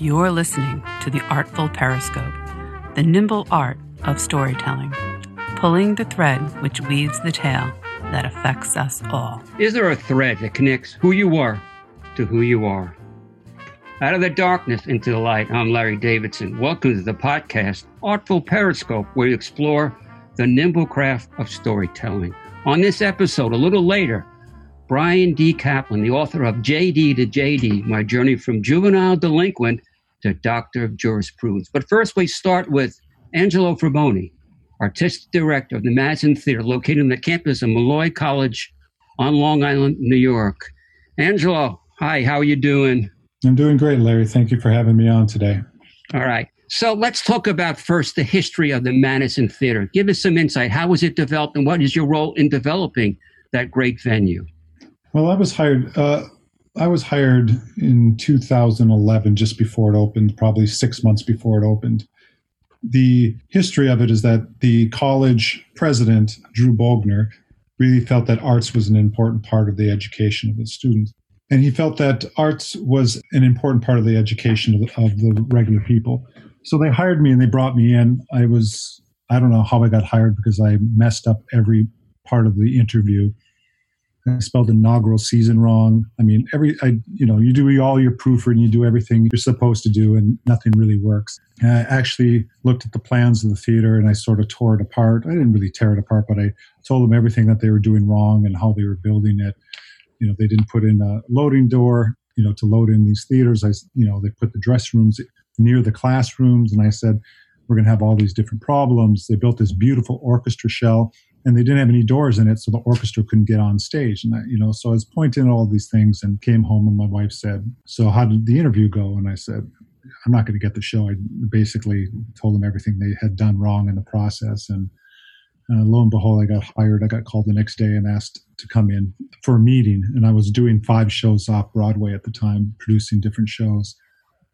You're listening to The Artful Periscope, the nimble art of storytelling, pulling the thread which weaves the tale that affects us all. Is there a thread that connects who you are to who you are? Out of the darkness into the light, I'm Larry Davidson. Welcome to the podcast, Artful Periscope, where we explore the nimble craft of storytelling. On this episode, a little later, Brian D. Kaplan, the author of JD to JD, My Journey from Juvenile Delinquent to Doctor of Jurisprudence. But first, we start with Angelo Fraboni, Artistic Director of the Madison Theater, located on the campus of Molloy College on Long Island, New York. Angelo, hi, how are you doing? I'm doing great, Larry. Thank you for having me on today. All right. So let's talk about first the history of the Madison Theater. Give us some insight. How was it developed, and what is your role in developing that great venue? Well, I was hired. Uh, I was hired in 2011, just before it opened, probably six months before it opened. The history of it is that the college president, Drew Bogner, really felt that arts was an important part of the education of the students. And he felt that arts was an important part of the education of the, of the regular people. So they hired me and they brought me in. I was, I don't know how I got hired because I messed up every part of the interview. I spelled inaugural season wrong. I mean, every, I, you know, you do all your proofreading, you do everything you're supposed to do, and nothing really works. And I actually looked at the plans of the theater and I sort of tore it apart. I didn't really tear it apart, but I told them everything that they were doing wrong and how they were building it. You know, they didn't put in a loading door, you know, to load in these theaters. I, you know, they put the dress rooms near the classrooms. And I said, we're going to have all these different problems. They built this beautiful orchestra shell and they didn't have any doors in it. So the orchestra couldn't get on stage. And I, you know, so I was pointing all these things and came home and my wife said, so how did the interview go? And I said, I'm not going to get the show. I basically told them everything they had done wrong in the process. And uh, lo and behold, I got hired. I got called the next day and asked to come in for a meeting. And I was doing five shows off Broadway at the time, producing different shows.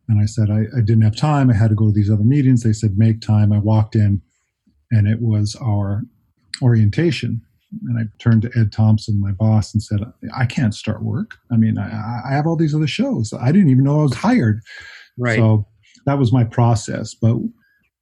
And I said, I, I, didn't have time. I had to go to these other meetings. They said, make time. I walked in and it was our orientation. And I turned to Ed Thompson, my boss, and said, I can't start work. I mean, I, I have all these other shows. I didn't even know I was hired. Right. So that was my process. But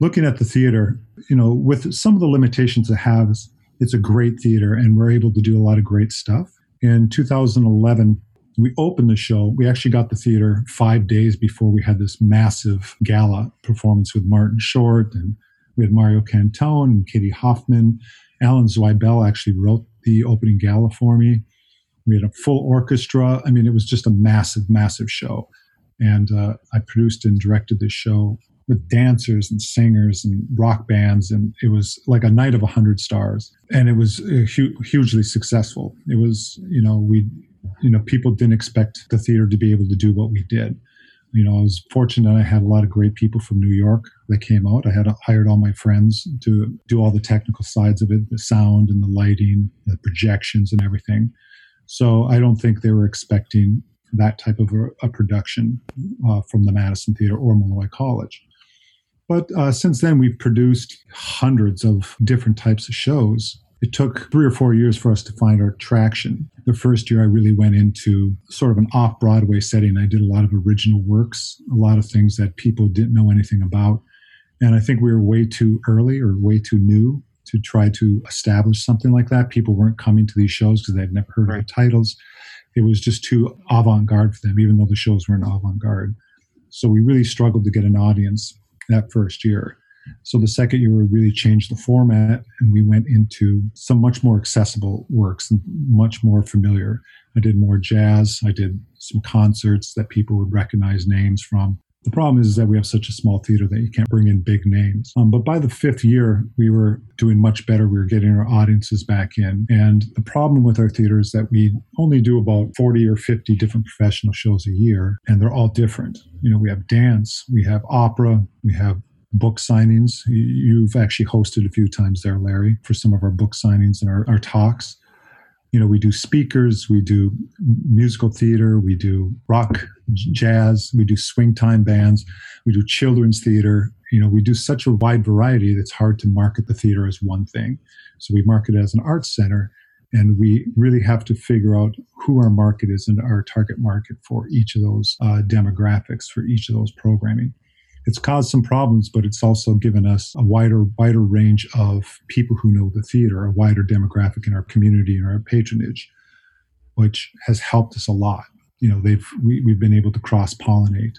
looking at the theater, you know, with some of the limitations it has, it's a great theater and we're able to do a lot of great stuff. In 2011, we opened the show. We actually got the theater five days before we had this massive gala performance with Martin Short and we had Mario Cantone and Katie Hoffman. Alan Zweibel actually wrote the opening gala for me. We had a full orchestra. I mean, it was just a massive, massive show. And uh, I produced and directed this show with dancers and singers and rock bands. And it was like a night of a hundred stars. And it was uh, hu- hugely successful. It was, you know, we you know, people didn't expect the theater to be able to do what we did. You know, I was fortunate I had a lot of great people from New York that came out. I had hired all my friends to do all the technical sides of it, the sound and the lighting, the projections and everything. So I don't think they were expecting that type of a, a production uh, from the Madison Theater or Molloy College. But uh, since then, we've produced hundreds of different types of shows it took three or four years for us to find our traction. The first year, I really went into sort of an off Broadway setting. I did a lot of original works, a lot of things that people didn't know anything about. And I think we were way too early or way too new to try to establish something like that. People weren't coming to these shows because they'd never heard right. of the titles. It was just too avant garde for them, even though the shows weren't avant garde. So we really struggled to get an audience that first year. So the second year, we really changed the format and we went into some much more accessible works and much more familiar. I did more jazz. I did some concerts that people would recognize names from. The problem is, that we have such a small theater that you can't bring in big names. Um, but by the fifth year, we were doing much better. We were getting our audiences back in. And the problem with our theater is that we only do about 40 or 50 different professional shows a year, and they're all different. You know, we have dance, we have opera, we have book signings. You've actually hosted a few times there, Larry, for some of our book signings and our, our talks. You know, we do speakers, we do musical theater, we do rock, jazz, we do swing time bands, we do children's theater. You know, we do such a wide variety that's hard to market the theater as one thing. So we market it as an arts center. And we really have to figure out who our market is and our target market for each of those uh, demographics, for each of those programming. It's caused some problems, but it's also given us a wider, wider range of people who know the theater, a wider demographic in our community and our patronage, which has helped us a lot. You know, they've we, we've been able to cross pollinate.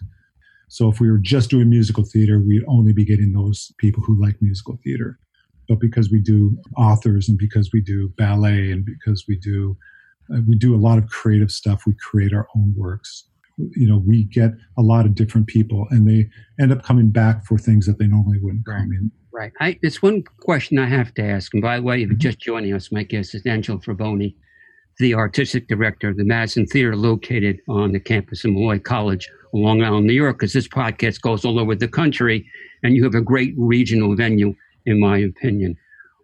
So if we were just doing musical theater, we'd only be getting those people who like musical theater. But because we do authors and because we do ballet and because we do uh, we do a lot of creative stuff, we create our own works. You know, we get a lot of different people, and they end up coming back for things that they normally wouldn't Right. come in. Right. I, it's one question I have to ask. And by the way, if you're Mhm. just joining us, my guest is Angelo Fraboni, the artistic director of the Madison Theater located on the campus of Molloy College, Long Island, New York, because this podcast goes all over the country, and you have a great regional venue, in my opinion.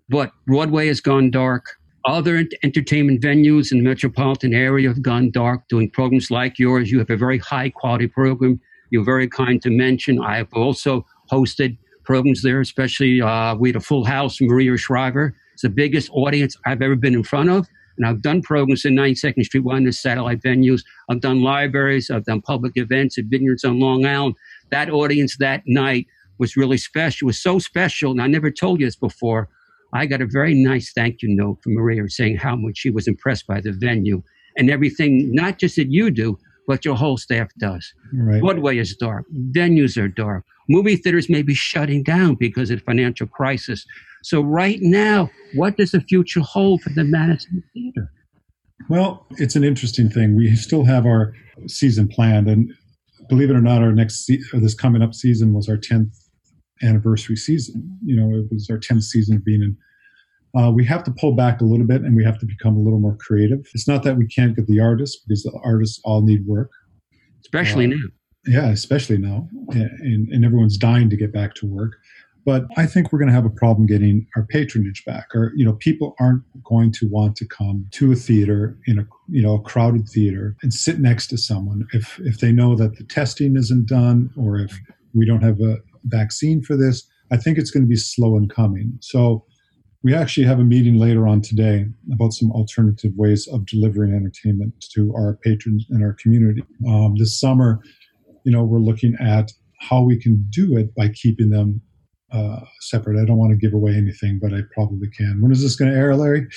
But Broadway has gone dark. Other ent- entertainment venues in the metropolitan area have gone dark, doing programs like yours. You have a very high quality program. You're very kind to mention. I have also hosted programs there, especially uh, we had a full house, Maria Shriver. It's the biggest audience I've ever been in front of. And I've done programs in 92nd Street, one of the satellite venues. I've done libraries. I've done public events at Vineyards on Long Island. That audience that night was really special. It was so special, and I never told you this before. I got a very nice thank you note from Maria saying how much she was impressed by the venue and everything, not just that you do, but your whole staff does. Right. Broadway is dark. Venues are dark. Movie theaters may be shutting down because of the financial crisis. So right now, what does the future hold for the Madison Theater? Well, it's an interesting thing. We still have our season planned, and believe it or not, our next se- this coming up season was our tenth anniversary season. You know, it was our tenth season of being in. Uh, we have to pull back a little bit, and we have to become a little more creative. It's not that we can't get the artists because the artists all need work. Especially Uh, now. Yeah, especially now, and, and everyone's dying to get back to work. But I think we're going to have a problem getting our patronage back. Or you know, people aren't going to want to come to a theater in a you know a crowded theater and sit next to someone if if they know that the testing isn't done or if we don't have a vaccine for this. I think it's going to be slow in coming. So we actually have a meeting later on today about some alternative ways of delivering entertainment to our patrons and our community. Um, this summer, you know, we're looking at how we can do it by keeping them uh, separate. I don't want to give away anything, but I probably can. When is this going to air, Larry?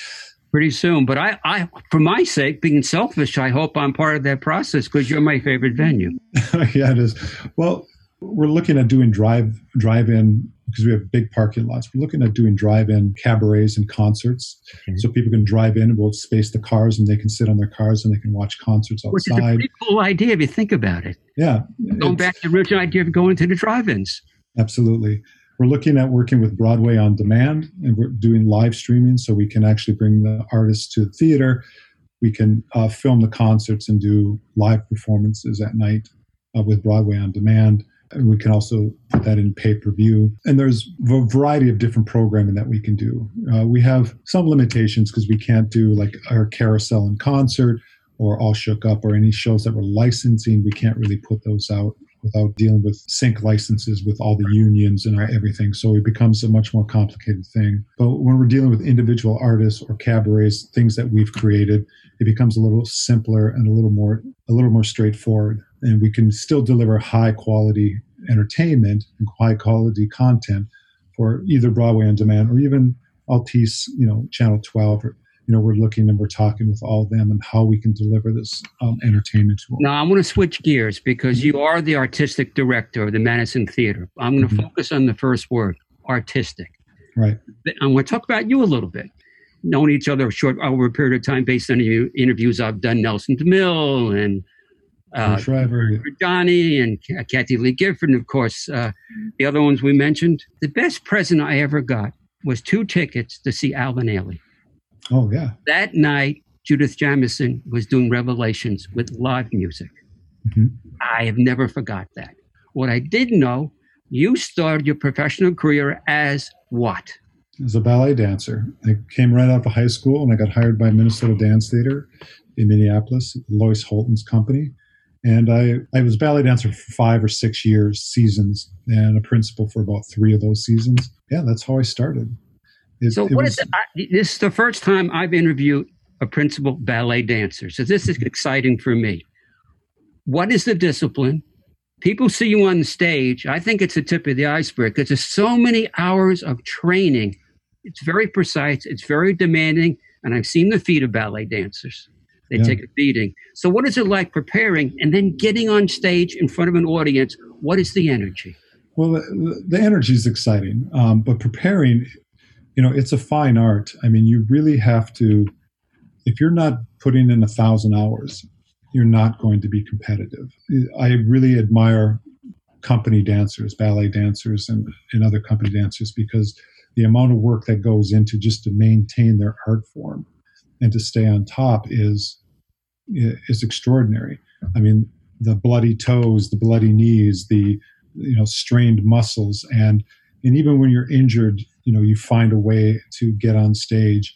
Pretty soon. But I, I, for my sake, being selfish, I hope I'm part of that process because you're my favorite venue. yeah, it is. Well, we're looking at doing drive drive-in because we have big parking lots. We're looking at doing drive-in cabarets and concerts, Okay. so people can drive in and we'll space the cars and they can sit on their cars and they can watch concerts outside. Which is a pretty cool idea if you think about it. Yeah, Going back to the original idea of going to the drive-ins. Absolutely. We're looking at working with Broadway on demand and we're doing live streaming so we can actually bring the artists to the theater. We can uh, film the concerts and do live performances at night uh, with Broadway on demand. We can also put that in pay per view. And there's a variety of different programming that we can do. Uh, we have some limitations because we can't do like our carousel in concert or All Shook Up or any shows that we're licensing. We can't really put those out without dealing with sync licenses with all the unions and everything. So it becomes a much more complicated thing. But when we're dealing with individual artists or cabarets, things that we've created, it becomes a little simpler and a little more a little more straightforward. And we can still deliver high quality entertainment and high quality content for either Broadway on demand or even Altice, you know, Channel 12 or you know, we're looking and we're talking with all of them and how we can deliver this um, entertainment to them. Now, I want to switch gears because you are the artistic director of the Madison Theater. I'm going to Mhm. focus on the first word, artistic. Right. I'm going to talk about you a little bit. Known each other a short over a period of time based on the interviews I've done, Nelson DeMille and uh, Shriver, Johnny and Kathie Lee Gifford, and of course, uh, the other ones we mentioned. The best present I ever got was two tickets to see Alvin Ailey. Oh yeah. That night, Judith Jamison was doing Revelations with live music. Mhm. I have never forgot that. What I did know, you started your professional career as what? As a ballet dancer, I came right out of high school and I got hired by Minnesota Dance Theater in Minneapolis, Loyce Houlton's company. And I, I was ballet dancer for five or six years, seasons, and a principal for about three of those seasons. Yeah, that's how I started. It, So it what was- is? I, this is the first time I've interviewed a principal ballet dancer. So this is exciting for me. What is the discipline? People see you on the stage. I think it's the tip of the iceberg because there's so many hours of training. It's very precise, it's very demanding, and I've seen the feet of ballet dancers. They yeah. take a beating. So, what is it like preparing and then getting on stage in front of an audience? What is the energy? Well, the, the energy is exciting, um, but preparing, you know, it's a fine art. I mean, you really have to, if you're not putting in a thousand hours, you're not going to be competitive. I really admire company dancers, ballet dancers, and, and other company dancers because the amount of work that goes into just to maintain their art form and to stay on top is is extraordinary. I mean, the bloody toes, the bloody knees, the you know strained muscles, and and even when you're injured, you know you find a way to get on stage.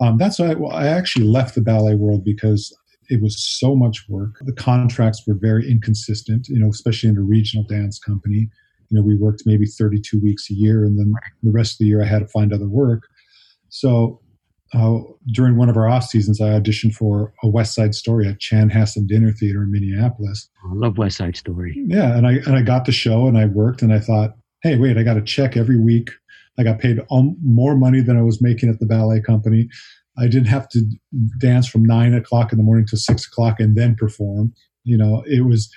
Um, that's why I, well, I actually left the ballet world because it was so much work. The contracts were very inconsistent, you know, especially in a regional dance company. You know, we worked maybe 32 weeks a year, and then the rest of the year I had to find other work. So uh, during one of our off seasons, I auditioned for a West Side Story at Chanhassen Dinner Theater in Minneapolis. I love West Side Story. Yeah, and I and I got the show and I worked and I thought, hey, wait, I got a check every week. I got paid more money than I was making at the ballet company. I didn't have to dance from nine o'clock in the morning to six o'clock and then perform. You know, it was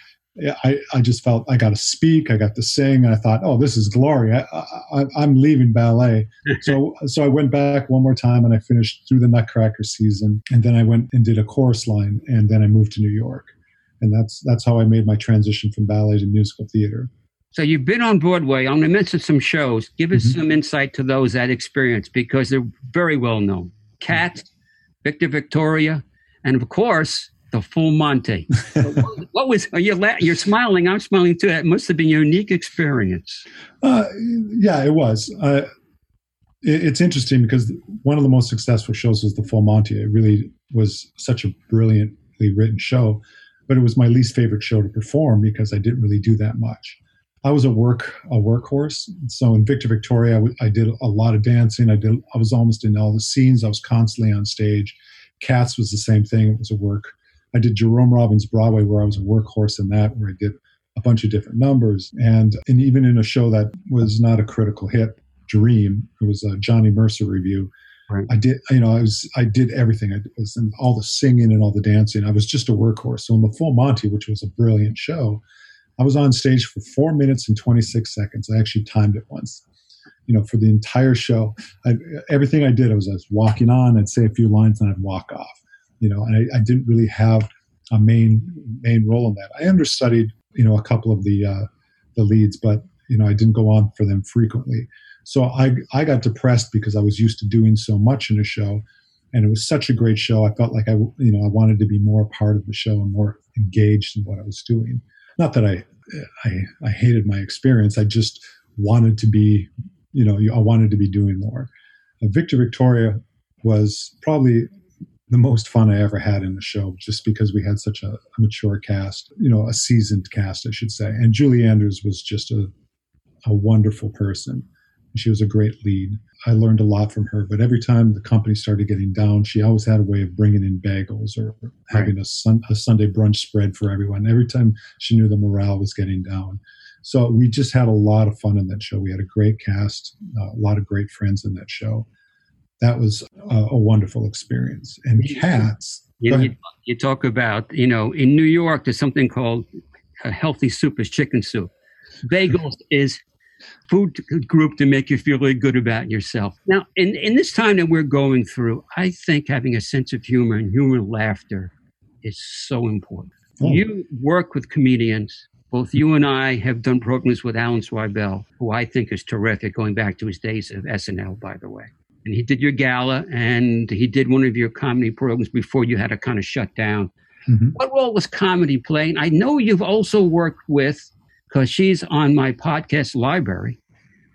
I, I just felt I got to speak, I got to sing, and I thought, oh, this is glory. I, am leaving ballet. so so I went back one more time and I finished through the Nutcracker season, and then I went and did a chorus line, and then I moved to New York, and that's that's how I made my transition from ballet to musical theater. So you've been on Broadway I'm going to mention some shows. Give us mm-hmm. some insight to those that experience because they're very well known. Cats, Victor Victoria, and of course the full Monty. what, was? Are you la- you're smiling? I'm smiling too. It must have been a unique experience. Uh, yeah, it was. Uh, it, it's interesting because one of the most successful shows was the Full Monty. It really was such a brilliantly written show, but it was my least favorite show to perform because I didn't really do that much. I was a work a workhorse. So in Victor Victoria, I, w- I did a lot of dancing. I did. I was almost in all the scenes. I was constantly on stage. Cats was the same thing. It was a work I did Jerome Robbins Broadway, where I was a workhorse in that, where I did a bunch of different numbers. And, and even in a show that was not a critical hit, Dream, it was a Johnny Mercer revue. Right. I did, you know, I was, I did everything. I was in all the singing and all the dancing. I was just a workhorse. So in the Full Monty, which was a brilliant show, I was on stage for four minutes and 26 seconds. I actually timed it once. You know, for the entire show, I, everything I did, I was, I was walking on. I'd say a few lines and I'd walk off you know, and I, I, didn't really have a main main role in that. I understudied, you know, a couple of the uh, the leads, but you know, I didn't go on for them frequently. So I I got depressed because I was used to doing so much in a show, and it was such a great show. I felt like I you know I wanted to be more part of the show and more engaged in what I was doing. Not that I I, I hated my experience. I just wanted to be, you know, I wanted to be doing more. Victor Victoria was probably the most fun I ever had in the show, just because we had such a, a, mature cast, you know, a seasoned cast, I should say. And Julie Andrews was just a, a wonderful person. She was a great lead. I learned a lot from her, but every time the company started getting down, she always had a way of bringing in bagels or having a, sun, a Sunday brunch spread for everyone. Every time she knew the morale was getting down. So we just had a lot of fun in that show. We had a great cast, uh, a lot of great friends in that show that was a, a wonderful experience. And cats. You, you, you, talk about, you know, in New York, there's something called a healthy soup is chicken soup. Bagels is food group to make you feel really good about yourself. Now, in, in this time that we're going through, I think having a sense of humor and humor and laughter is so important. Oh. You work with comedians. Both you and I have done programs with Alan Zweibel, who I think is terrific, going back to his days of SNL, by the way and he did your gala and he did one of your comedy programs before you had to kind of shut down. Mm-hmm. What role was comedy playing? I know you've also worked with, because she's on my podcast library,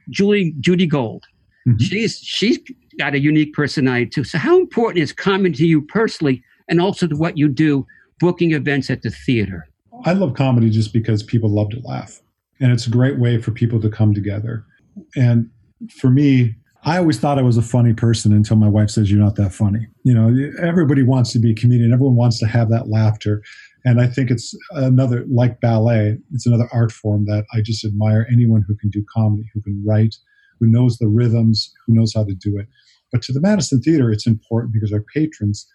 Julie Judy Gold. Mm-hmm. She's she's got a unique personality too. So how important is comedy to you personally and also to what you do booking events at the theater? I love comedy just because people love to laugh. And it's a great way for people to come together. And for me, I always thought I was a funny person until my wife says you're not that funny. You know, everybody wants to be a comedian. Everyone wants to have that laughter. And I think it's another, like ballet, it's another art form that I just admire anyone who can do comedy, who can write, who knows the rhythms, who knows how to do it. But to the Madison Theater, it's important because our patrons,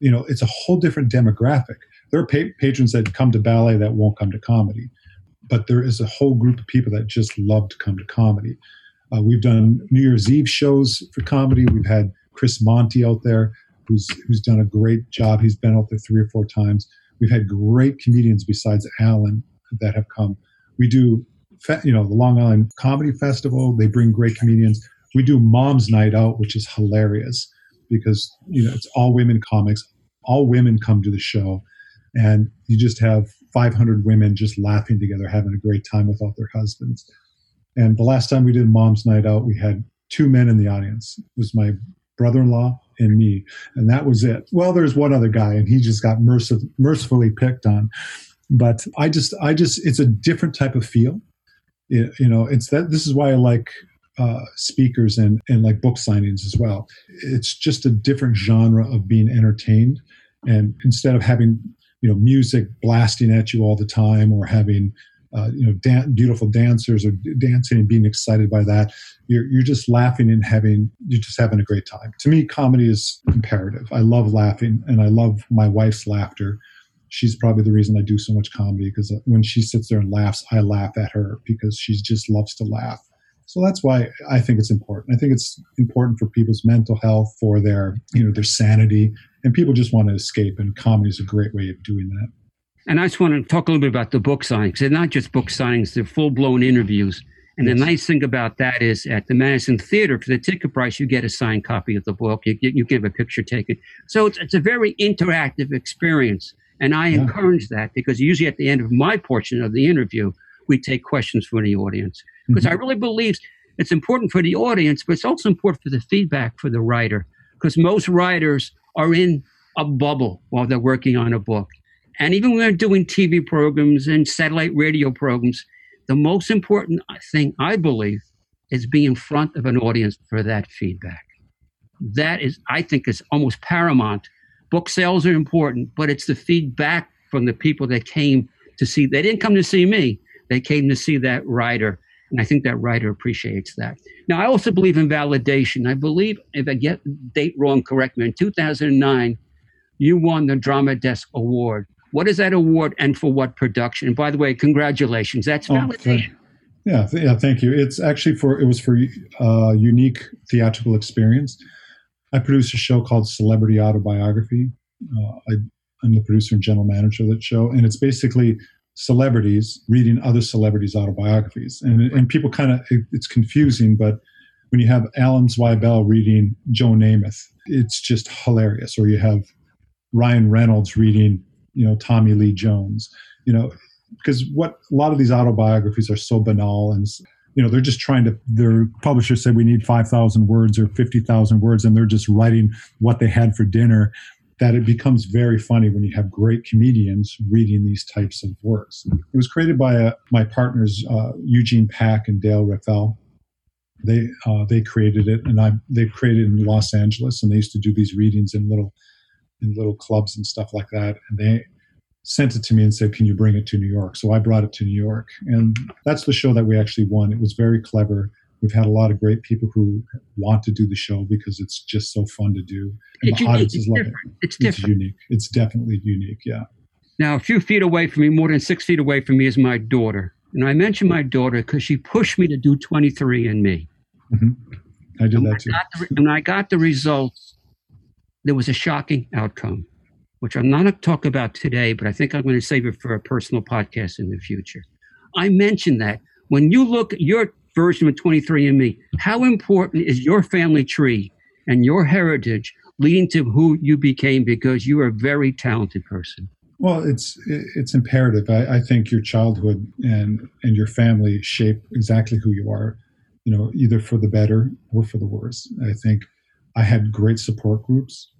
you know, it's a whole different demographic. There are pa- patrons that come to ballet that won't come to comedy, but there is a whole group of people that just love to come to comedy. Uh, we've done New Year's Eve shows for comedy. We've had Chris Monty out there, who's who's done a great job. He's been out there three or four times. We've had great comedians besides Alan that have come. We do, you know, the Long Island Comedy Festival. They bring great comedians. We do Mom's Night Out, which is hilarious because you know it's all women comics. All women come to the show, and you just have 500 women just laughing together, having a great time without their husbands. And the last time we did Mom's Night Out, we had two men in the audience. It was my brother-in-law and me, and that was it. Well, there's one other guy, and he just got mercif- mercifully picked on. But I just, I just, it's a different type of feel. It, you know, it's that. This is why I like uh, speakers and and like book signings as well. It's just a different genre of being entertained, and instead of having you know music blasting at you all the time or having uh, you know, dan- beautiful dancers or dancing and being excited by that. You're, you're just laughing and having, you're just having a great time. To me, comedy is imperative. I love laughing and I love my wife's laughter. She's probably the reason I do so much comedy because when she sits there and laughs, I laugh at her because she just loves to laugh. So that's why I think it's important. I think it's important for people's mental health, for their, you know, their sanity, and people just want to escape. And comedy is a great way of doing that. And I just want to talk a little bit about the book signings. They're not just book signings, they're full blown interviews. And yes. the nice thing about that is at the Madison Theater, for the ticket price, you get a signed copy of the book. You, you get a picture taken. So it's, it's a very interactive experience. And I yeah. encourage that because usually at the end of my portion of the interview, we take questions from the audience. Because mm-hmm. I really believe it's important for the audience, but it's also important for the feedback for the writer. Because most writers are in a bubble while they're working on a book. And even when we're doing TV programs and satellite radio programs, the most important thing I believe is being in front of an audience for that feedback. That is, I think, is almost paramount. Book sales are important, but it's the feedback from the people that came to see. They didn't come to see me; they came to see that writer, and I think that writer appreciates that. Now, I also believe in validation. I believe, if I get date wrong, correct me. In 2009, you won the Drama Desk Award what is that award and for what production? And by the way, congratulations. That's validation. Oh, yeah, th- yeah, thank you. It's actually for it was for uh, unique theatrical experience. I produced a show called Celebrity Autobiography. Uh, I, I'm the producer and general manager of that show, and it's basically celebrities reading other celebrities' autobiographies, and and people kind of it, it's confusing, but when you have Alan Zweibel reading Joe Namath, it's just hilarious. Or you have Ryan Reynolds reading you know Tommy Lee Jones, you know, because what a lot of these autobiographies are so banal and you know they're just trying to their publishers say we need 5000 words or 50000 words and they're just writing what they had for dinner that it becomes very funny when you have great comedians reading these types of works. It was created by uh, my partners uh, eugene pack and dayle reyfel they uh, they created it and i they created it in los angeles and they used to do these readings in little in little clubs and stuff like that. And they sent it to me and said, Can you bring it to New York? So I brought it to New York. And that's the show that we actually won. It was very clever. We've had a lot of great people who want to do the show because it's just so fun to do. And it's the unique. audiences love it. It's, it's unique. It's definitely unique. Yeah. Now, a few feet away from me, more than six feet away from me, is my daughter. And I mention my daughter because she pushed me to do 23andMe. Mm-hmm. I did and that too. I the, and I got the results there was a shocking outcome, which I'm not going to talk about today, but I think I'm going to save it for a personal podcast in the future. I mentioned that when you look at your version of 23andMe, how important is your family tree and your heritage leading to who you became because you are a very talented person? Well, it's it's imperative. I, I think your childhood and and your family shape exactly who you are. You know, either for the better or for the worse. I think I had great support groups.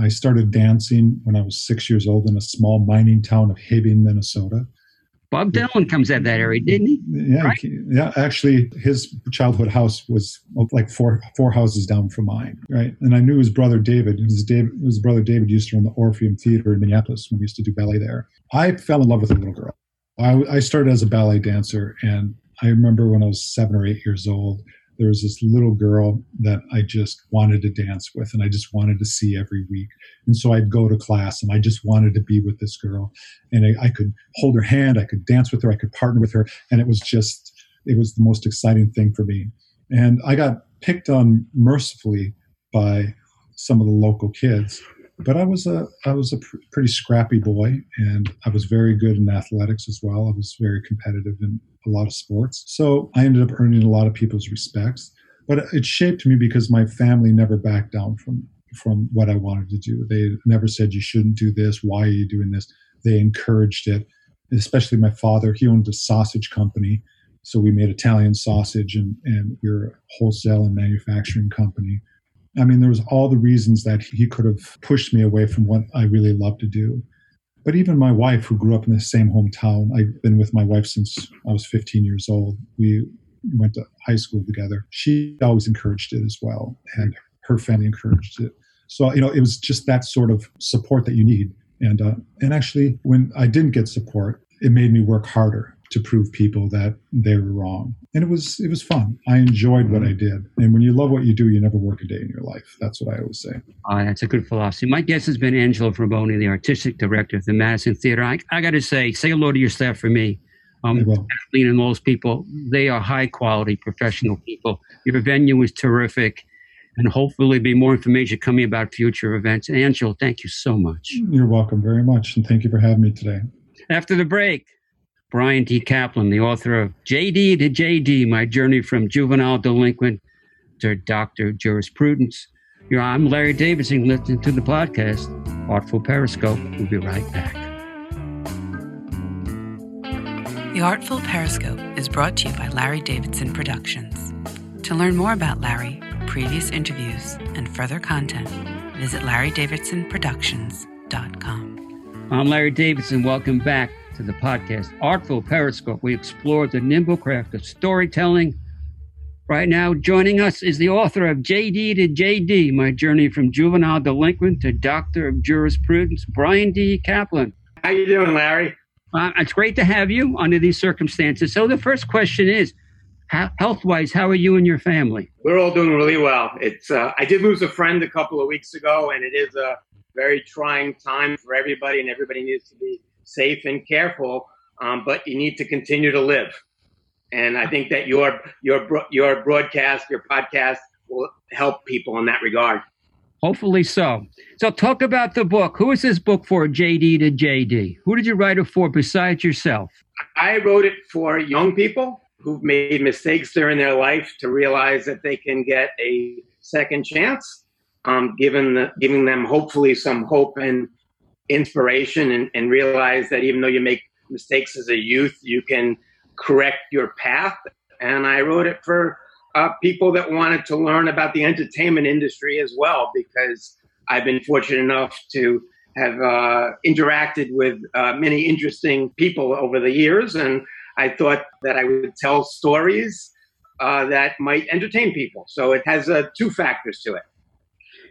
I started dancing when I was six years old in a small mining town of Hibbing, Minnesota. Bob Dylan comes out of that area, didn't he? Yeah, right? yeah. Actually, his childhood house was oh, like four four houses down from mine, right? And I knew his brother David. His, David, his brother David used to run the Orpheum Theater in Minneapolis when we used to do ballet there. I fell in love with a little girl. I, I started as a ballet dancer, and I remember when I was seven or eight years old, there was this little girl that I just wanted to dance with and I just wanted to see every week. And so I'd go to class and I just wanted to be with this girl. And I, I could hold her hand, I could dance with her, I could partner with her. And it was just, it was the most exciting thing for me. And I got picked on mercifully by some of the local kids but I was a I was a pr- pretty scrappy boy, and I was very good in athletics as well. I was very competitive in a lot of sports, so I ended up earning a lot of people's respects. But it shaped me because my family never backed down from from what I wanted to do. They never said you shouldn't do this. Why are you doing this? They encouraged it. Especially my father. He owned a sausage company, so we made Italian sausage, and and we are a wholesale and manufacturing company I mean, there was all the reasons that he could have pushed me away from what I really love to do. But even my wife, who grew up in the same hometown, I've been with my wife since I was 15 years old. We went to high school together. She always encouraged it as well, and her family encouraged it. So you know, it was just that sort of support that you need. And uh, and actually, when I didn't get support, it made me work harder to prove people that they were wrong. And it was it was fun. I enjoyed what I did. And when you love what you do, you never work a day in your life. That's what I always say. Oh, that's a good philosophy. My guest has been Angelo Fraboni, the artistic director of the Madison Theater. I, I got to say, say hello to your staff for me. Um, Kathleen and those people, they are high quality professional people. Your venue is terrific and hopefully be more information coming about future events. Angelo, thank you so much. You're welcome very much. And thank you for having me today. After the break, Brian D. Kaplan, the author of JD to JD My Journey from Juvenile Delinquent to Doctor of Jurisprudence. You know, I'm Larry Davidson, listening to the podcast, Artful Periscope. We'll be right back. The Artful Periscope is brought to you by Larry Davidson Productions. To learn more about Larry, previous interviews, and further content, visit larrydavidsonproductions.com. I'm Larry Davidson. Welcome back to the podcast Artful Periscope. We explore the nimble craft of storytelling. Right now, joining us is the author of JD to JD My Journey from Juvenile Delinquent to Doctor of Jurisprudence, Brian D. Kaplan. How you doing, Larry? Uh, it's great to have you under these circumstances. So the first question is, health-wise, how are you and your family? We're all doing really well. It's uh, I did lose a friend a couple of weeks ago, and it is a very trying time for everybody, and everybody needs to be safe and careful, um, but you need to continue to live. And I think that your your your broadcast, your podcast will help people in that regard. Hopefully so. So talk about the book. Who is this book for, JD to JD? Who did you write it for besides yourself? I wrote it for young people who've made mistakes during their life to realize that they can get a second chance, um, giving, the, giving them hopefully some hope and inspiration and, and realize that even though you make mistakes as a youth, you can correct your path. And I wrote it for uh, people that wanted to learn about the entertainment industry as well, because I've been fortunate enough to have uh, interacted with uh, many interesting people over the years. And I thought that I would tell stories uh, that might entertain people. So it has uh, two factors to it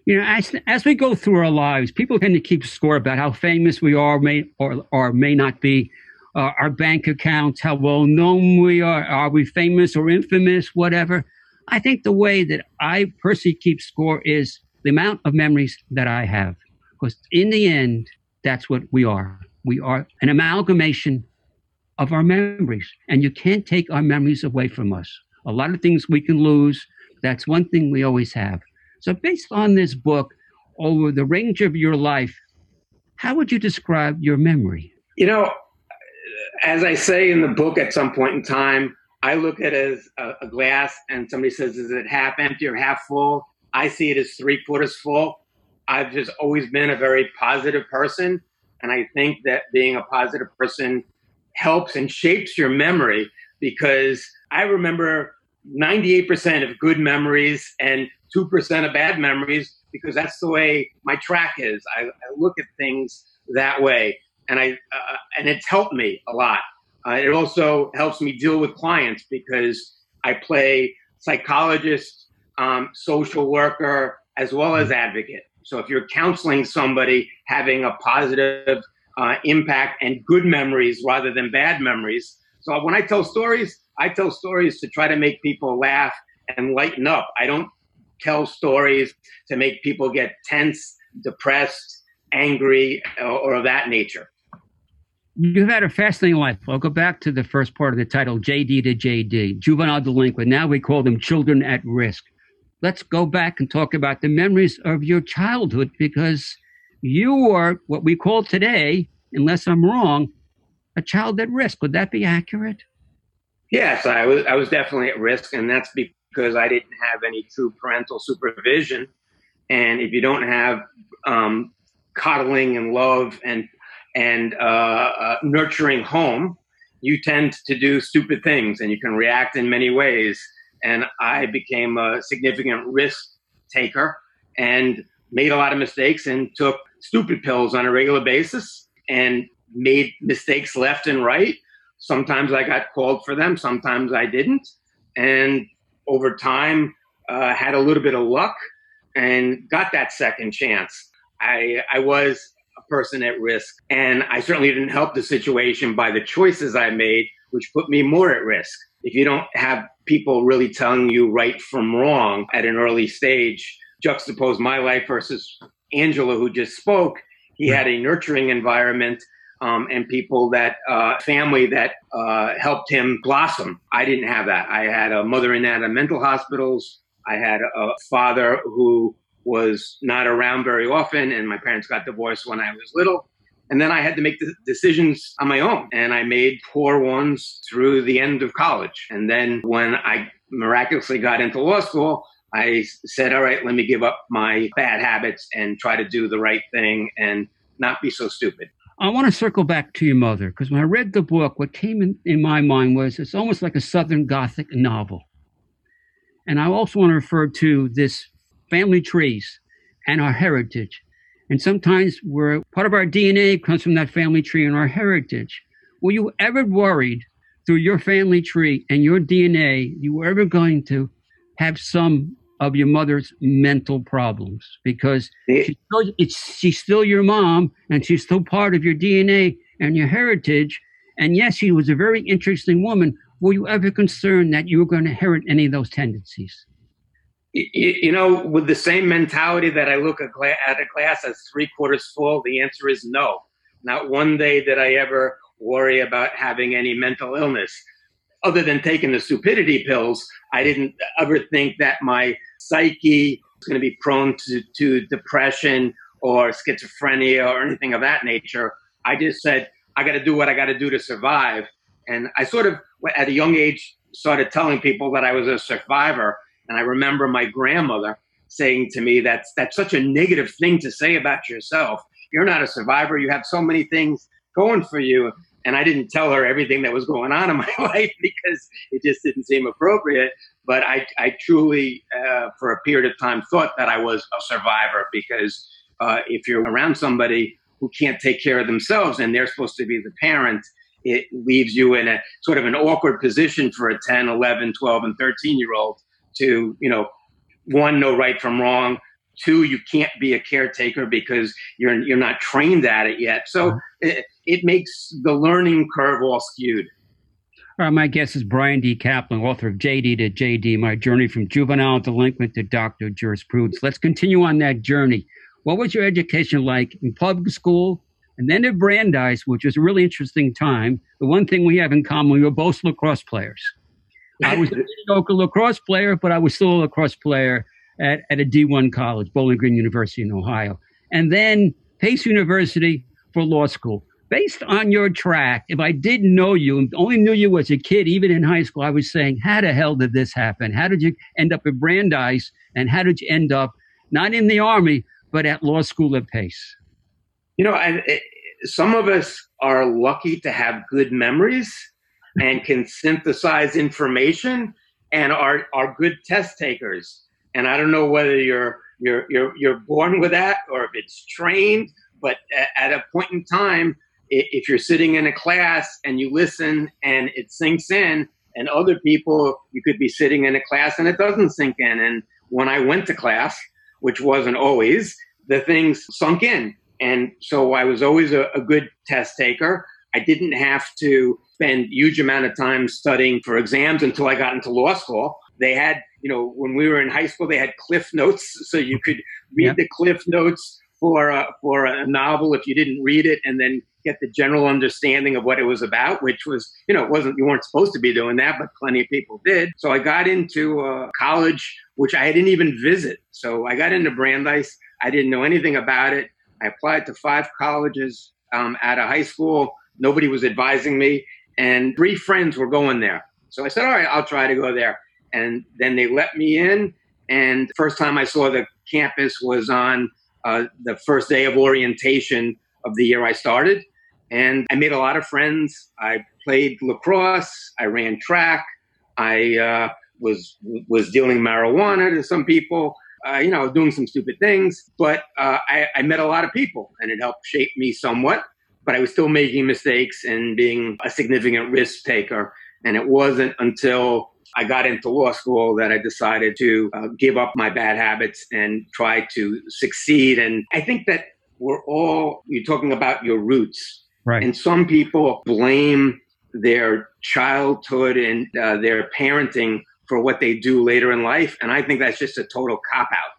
you know, as, as we go through our lives, people tend to keep score about how famous we are, may or, or may not be, uh, our bank accounts, how well known we are, are we famous or infamous, whatever. I think the way that I personally keep score is the amount of memories that I have. Because in the end, that's what we are. We are an amalgamation of our memories, and you can't take our memories away from us. A lot of things we can lose. That's one thing we always have. So, based on this book, over the range of your life, how would you describe your memory? You know, as I say in the book at some point in time, I look at it as a, a glass and somebody says, is it half empty or half full? I see it as three quarters full. I've just always been a very positive person. And I think that being a positive person helps and shapes your memory because I remember 98% of good memories and 2% of bad memories because that's the way my track is. I, I look at things that way. And I uh, and it's helped me a lot. Uh, it also helps me deal with clients because I play psychologist, um, social worker, as well as advocate. So if you're counseling somebody having a positive uh, impact and good memories rather than bad memories. So when I tell stories, I tell stories to try to make people laugh and lighten up. I don't tell stories to make people get tense, depressed, angry, or, of that nature. You've had a fascinating life. I'll go back to the first part of the title, JD to JD, juvenile delinquent. Now we call them children at risk. Let's go back and talk about the memories of your childhood because you are what we call today, unless I'm wrong, a child at risk. Would that be accurate? Yes, I was. I was definitely at risk, and that's because I didn't have any true parental supervision. And if you don't have um, coddling and love and and uh, uh, nurturing home, you tend to do stupid things, and you can react in many ways. And I became a significant risk taker and made a lot of mistakes and took stupid pills on a regular basis and made mistakes left and right. Sometimes I got called for them, sometimes I didn't. And over time, uh, had a little bit of luck and got that second chance. I, I was a person at risk, and I certainly didn't help the situation by the choices I made, which put me more at risk. If you don't have people really telling you right from wrong at an early stage, juxtapose my life versus Angela, who just spoke, he had a nurturing environment um, and people that uh, family that uh, helped him blossom. I didn't have that. I had a mother in and of mental hospitals. I had a father who was not around very often, and my parents got divorced when I was little. And then I had to make the decisions on my own, and I made poor ones through the end of college. And then when I miraculously got into law school, I said, all right, let me give up my bad habits and try to do the right thing and not be so stupid. I want to circle back to your mother because when I read the book, what came in, in my mind was it's almost like a Southern Gothic novel. And I also want to refer to this family trees and our heritage. And sometimes we're part of our DNA comes from that family tree and our heritage. Were you ever worried through your family tree and your DNA, you were ever going to have some of your mother's mental problems because she's still, she's still your mom and she's still part of your DNA and your heritage. And yes, she was a very interesting woman. Were you ever concerned that you were going to inherit any of those tendencies? You know, with the same mentality that I look at a glass as three quarters full, the answer is no. Not one day did I ever worry about having any mental illness. Other than taking the stupidity pills, I didn't ever think that my psyche was going to be prone to, to depression or schizophrenia or anything of that nature. I just said, I got to do what I got to do to survive. And I sort of, at a young age, started telling people that I was a survivor. And I remember my grandmother saying to me, that's, that's such a negative thing to say about yourself. You're not a survivor. You have so many things going for you. And I didn't tell her everything that was going on in my life because it just didn't seem appropriate. But I, I truly, uh, for a period of time, thought that I was a survivor because uh, if you're around somebody who can't take care of themselves and they're supposed to be the parent, it leaves you in a sort of an awkward position for a 10, 11, 12, and 13 year old to, you know, one, know right from wrong. Two, you can't be a caretaker because you're you're not trained at it yet. So uh-huh. it, it makes the learning curve all skewed. All right, my guest is Brian D. Kaplan, author of JD to JD, My Journey from Juvenile Delinquent to Doctor of Jurisprudence. Let's continue on that journey. What was your education like in public school and then at Brandeis, which was a really interesting time? The one thing we have in common, we were both lacrosse players. I was a mediocre lacrosse player, but I was still a lacrosse player at, at a D1 college, Bowling Green University in Ohio. And then Pace University for law school based on your track, if I didn't know you and only knew you as a kid, even in high school, I was saying, how the hell did this happen? How did you end up at Brandeis? And how did you end up not in the army, but at law school at Pace? You know, I, it, some of us are lucky to have good memories and can synthesize information and are, are good test takers. And I don't know whether you're, you're, you're, you're born with that or if it's trained, but at a point in time, if you're sitting in a class and you listen and it sinks in, and other people, you could be sitting in a class and it doesn't sink in. And when I went to class, which wasn't always, the things sunk in. And so I was always a, a good test taker. I didn't have to spend huge amount of time studying for exams until I got into law school. They had, you know, when we were in high school, they had cliff notes, so you could read yeah. the cliff notes for a, for a novel if you didn't read it, and then get the general understanding of what it was about, which was, you know, it wasn't you weren't supposed to be doing that, but plenty of people did. So I got into uh, college, which I didn't even visit. So I got into Brandeis. I didn't know anything about it. I applied to five colleges um, out of high school. Nobody was advising me, and three friends were going there. So I said, "All right, I'll try to go there." And then they let me in. And first time I saw the campus was on uh, the first day of orientation of the year I started. And I made a lot of friends. I played lacrosse. I ran track. I uh, was was dealing marijuana to some people. Uh, you know, doing some stupid things. But uh, I, I met a lot of people, and it helped shape me somewhat. But I was still making mistakes and being a significant risk taker. And it wasn't until I got into law school that I decided to uh, give up my bad habits and try to succeed. And I think that we're all, you're talking about your roots. Right. And some people blame their childhood and uh, their parenting for what they do later in life. And I think that's just a total cop out.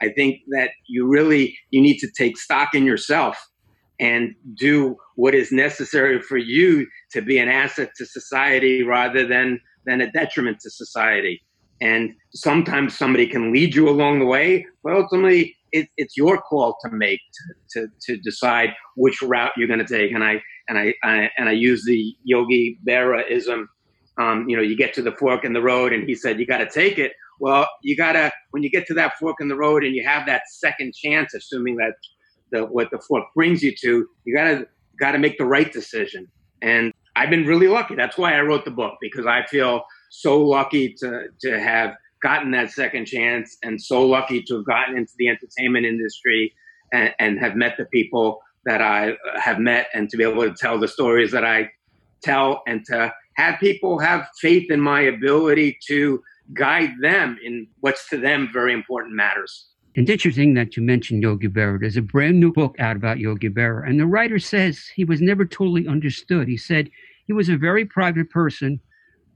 I think that you really, you need to take stock in yourself and do what is necessary for you to be an asset to society rather than than a detriment to society. And sometimes somebody can lead you along the way, but ultimately it, it's your call to make to, to, to decide which route you're going to take. And I and I, I, and I use the Yogi Berraism. Um, you know, you get to the fork in the road, and he said you got to take it. Well, you gotta when you get to that fork in the road, and you have that second chance, assuming that the what the fork brings you to, you gotta gotta make the right decision. And I've been really lucky. That's why I wrote the book because I feel so lucky to to have gotten that second chance and so lucky to have gotten into the entertainment industry and, and have met the people that I have met and to be able to tell the stories that I tell and to have people have faith in my ability to guide them in what's to them very important matters. It's interesting that you mentioned Yogi Berra. There's a brand new book out about Yogi Berra, and the writer says he was never totally understood. He said he was a very private person,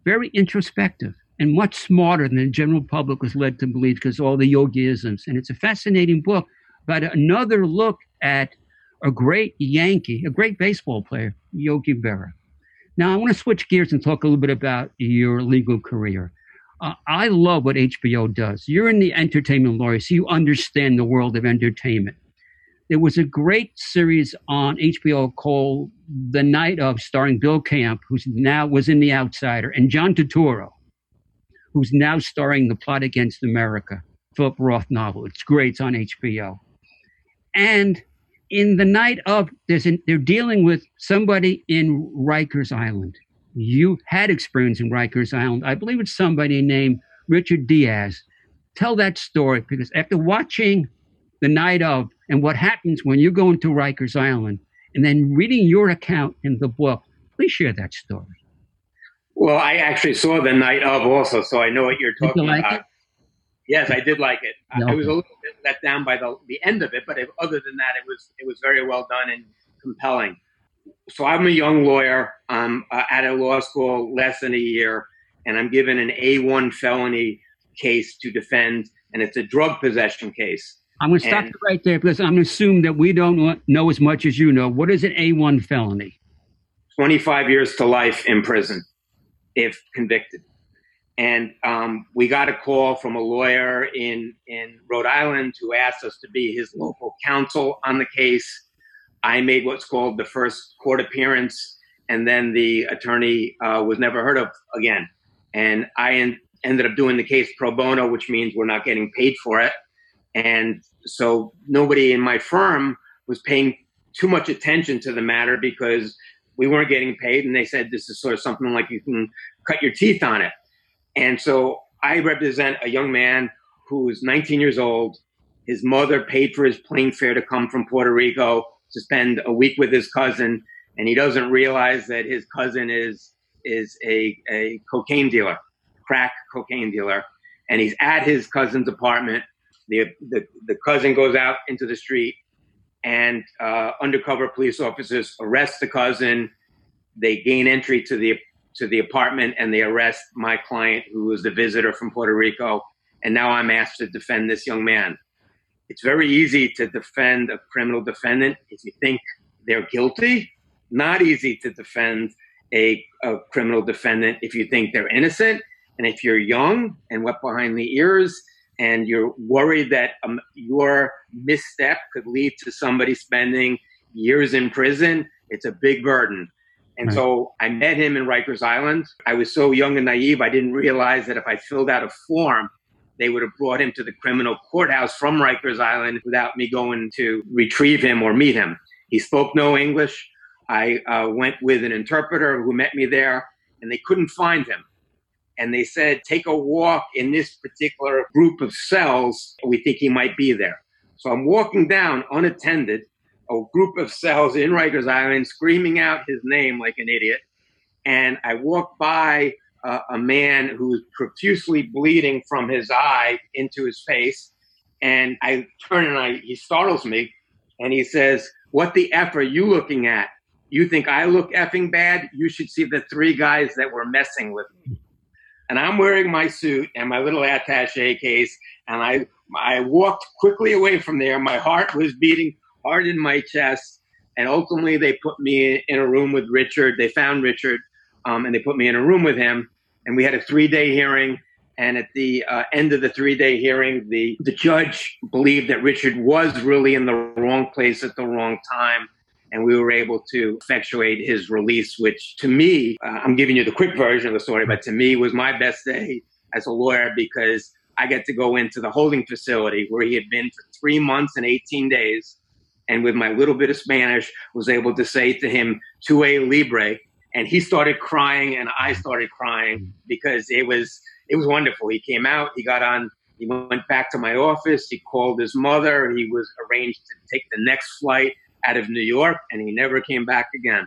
very introspective, and much smarter than the general public was led to believe because all the yogiisms. And it's a fascinating book about another look at a great Yankee, a great baseball player, Yogi Berra. Now, I want to switch gears and talk a little bit about your legal career. Uh, I love what HBO does. You're in the entertainment lawyer, so you understand the world of entertainment. There was a great series on HBO called The Night of, starring Bill Camp, who's now was in The Outsider, and John Turturro, who's now starring The Plot Against America, Philip Roth novel. It's great. It's on HBO. And in the night of, there's an, they're dealing with somebody in Rikers Island you had experience in Rikers Island. I believe it's somebody named Richard Diaz. Tell that story because after watching the night of and what happens when you go into Rikers Island and then reading your account in the book, please share that story. Well, I actually saw the night of also, so I know what you're talking you like about. It? Yes, I did like it. No. I was a little bit let down by the the end of it, but if, other than that, it was it was very well done and compelling so I'm a young lawyer. I'm uh, at a law school less than a year, and I'm given an A1 felony case to defend, and it's a drug possession case. I'm going to stop And- you right there because I'm going to assume that we don't know as much as you know. What is an A1 felony? 25 years to life in prison if convicted. And um, we got a call from a lawyer in, in Rhode Island who asked us to be his local counsel on the case. I made what's called the first court appearance, and then the attorney uh, was never heard of again. And I en- ended up doing the case pro bono, which means we're not getting paid for it. And so nobody in my firm was paying too much attention to the matter because we weren't getting paid. And they said this is sort of something like you can cut your teeth on it. And so I represent a young man who is 19 years old. His mother paid for his plane fare to come from Puerto Rico to spend a week with his cousin. and he doesn't realize that his cousin is is a, a cocaine dealer, crack cocaine dealer, and he's at his cousin's apartment. The, the, the cousin goes out into the street, and uh, undercover police officers arrest the cousin. They gain entry to the to the apartment and they arrest my client, who was the visitor from Puerto Rico. And now I'm asked to defend this young man. It's very easy to defend a criminal defendant if you think they're guilty. Not easy to defend a, a criminal defendant if you think they're innocent. And if you're young and wet behind the ears and you're worried that um, your misstep could lead to somebody spending years in prison, it's a big burden. And right. so I met him in Rikers Island. I was so young and naive, I didn't realize that if I filled out a form, they would have brought him to the criminal courthouse from Rikers Island without me going to retrieve him or meet him. He spoke no English. I uh, went with an interpreter who met me there, and they couldn't find him. And they said, Take a walk in this particular group of cells. We think he might be there. So I'm walking down unattended a group of cells in Rikers Island screaming out his name like an idiot. And I walk by uh, a man who's profusely bleeding from his eye into his face. And I turn and I, he startles me and he says, What the F are you looking at? You think I look effing bad? You should see the three guys that were messing with me. And I'm wearing my suit and my little attache case. And I, I walked quickly away from there. My heart was beating hard in my chest. And ultimately, they put me in a room with Richard. They found Richard, um, and they put me in a room with him. And we had a three-day hearing. And at the uh, end of the three-day hearing, the the judge believed that Richard was really in the wrong place at the wrong time, and we were able to effectuate his release. Which, to me, uh, I'm giving you the quick version of the story, but to me was my best day as a lawyer because I got to go into the holding facility where he had been for three months and 18 days and with my little bit of Spanish, was able to say to him, "Tu es libre," and he started crying, and I started crying because it was it was wonderful. He came out, he got on, he went back to my office, he called his mother, he was arranged to take the next flight out of New York, and he never came back again.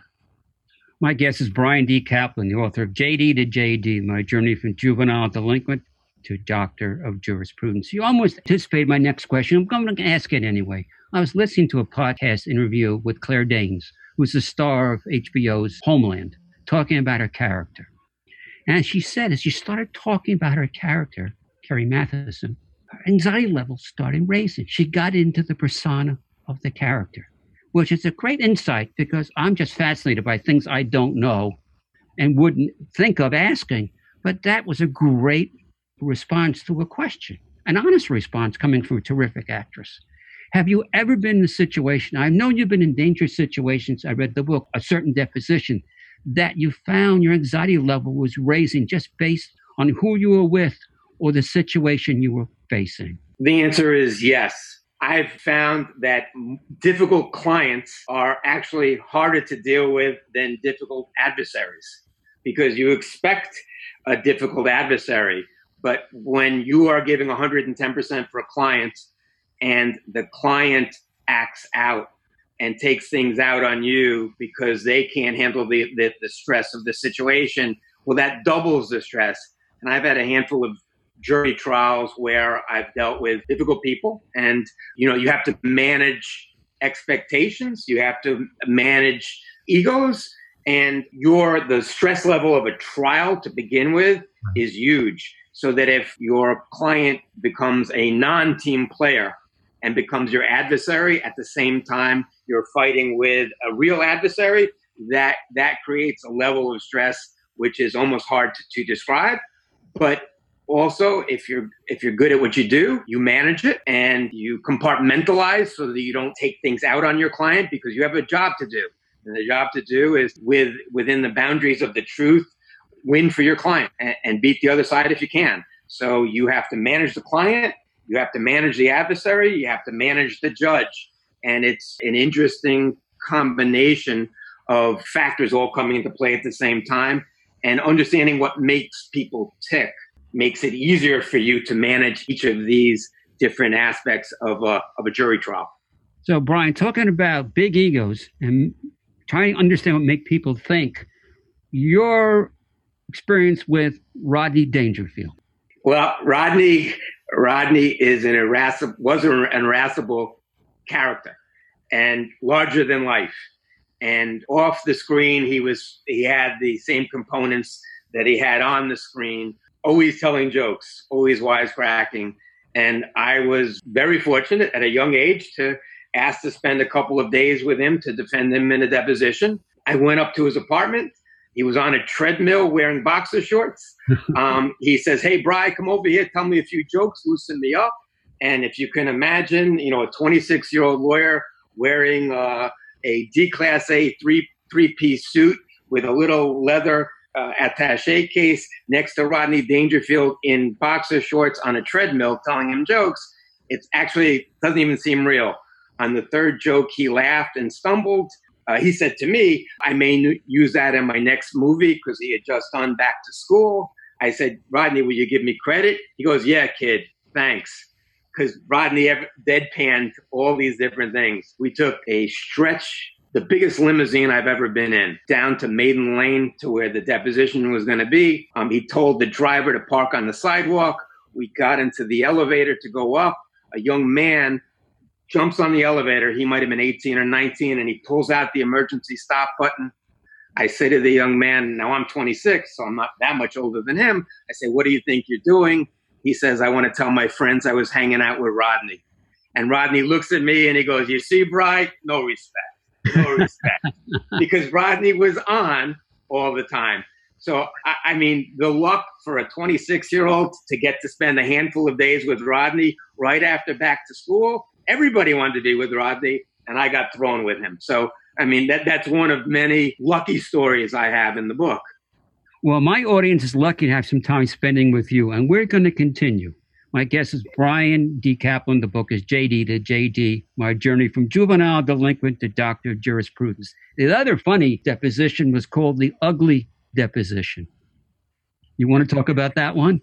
My guest is Brian D. Kaplan, the author of JD to JD, My Journey from Juvenile Delinquent to Doctor of Jurisprudence. You almost anticipated my next question. I'm going to ask it anyway. I was listening to a podcast interview with Claire Danes, who's the star of HBO's Homeland, talking about her character. And she said, as she started talking about her character, Carrie Mathison, her anxiety levels started raising. She got into the persona of the character, which is a great insight because I'm just fascinated by things I don't know and wouldn't think of asking. But that was a great response to a question, an honest response coming from a terrific actress. Have you ever been in a situation? I've known you've been in dangerous situations. I read the book, A Certain Deposition, that you found your anxiety level was raising just based on who you were with or the situation you were facing. The answer is yes. I've found that difficult clients are actually harder to deal with than difficult adversaries because you expect a difficult adversary. But when you are giving 110% for a client, and the client acts out and takes things out on you because they can't handle the, the, the, stress of the situation, well, that doubles the stress. And I've had a handful of jury trials where I've dealt with difficult people, and you know, you have to manage expectations, you have to manage egos, and your the stress level of a trial to begin with is huge. So that if your client becomes a non-team player and becomes your adversary at the same time you're fighting with a real adversary that that creates a level of stress which is almost hard to, to describe. But also if you're if you're good at what you do you manage it and you compartmentalize so that you don't take things out on your client because you have a job to do and the job to do is with within the boundaries of the truth win for your client and, and beat the other side if you can so you have to manage the client you have to manage the adversary, you have to manage the judge. And it's an interesting combination of factors all coming into play at the same time. And understanding what makes people tick makes it easier for you to manage each of these different aspects of a, of a jury trial. So, Brian, talking about big egos and trying to understand what make people think. Your experience with Rodney Dangerfield. Well, Rodney Rodney is an irascible was an irascible character and larger than life. And off the screen, he was he had the same components that he had on the screen. Always telling jokes, always wisecracking. And I was very fortunate at a young age to ask to spend a couple of days with him to defend him in a deposition. I went up to his apartment. He was on a treadmill wearing boxer shorts. Um, he says, Hey, Bry, come over here, tell me a few jokes, loosen me up. And if you can imagine, you know, a 26 year old lawyer wearing uh, a D Class A three three piece suit with a little leather uh, attache case next to Rodney Dangerfield in boxer shorts on a treadmill telling him jokes. It actually doesn't even seem real. On the third joke, he laughed and stumbled. Uh, he said to me, I may use that in my next movie because he had just done Back to School. I said, Rodney, will you give me credit? He goes, Yeah, kid, thanks. Because Rodney deadpanned all these different things. We took a stretch, the biggest limousine I've ever been in, down to Maiden Lane to where the deposition was going to be. Um, he told the driver to park on the sidewalk. We got into the elevator to go up. A young man jumps on the elevator. He might have been 18 or 19, and he pulls out the emergency stop button. I say to the young man, now I'm 26, so I'm not that much older than him. I say, What do you think you're doing? He says, I want to tell my friends I was hanging out with Rodney. And Rodney looks at me and he goes, You see, Bright, no respect. No respect. because Rodney was on all the time. So, I, I mean, the luck for a 26 year old to get to spend a handful of days with Rodney right after back to school everybody wanted to be with Rodney, and I got thrown with him. So, I mean, that, that's one of many lucky stories I have in the book. Well, my audience is lucky to have some time spending with you, and we're going to continue. My guest is Brian D. Kaplan. The book is JD to JD, My Journey from Juvenile Delinquent to Doctor of Jurisprudence. The other funny deposition was called the Ugly Deposition. You want to talk about that one?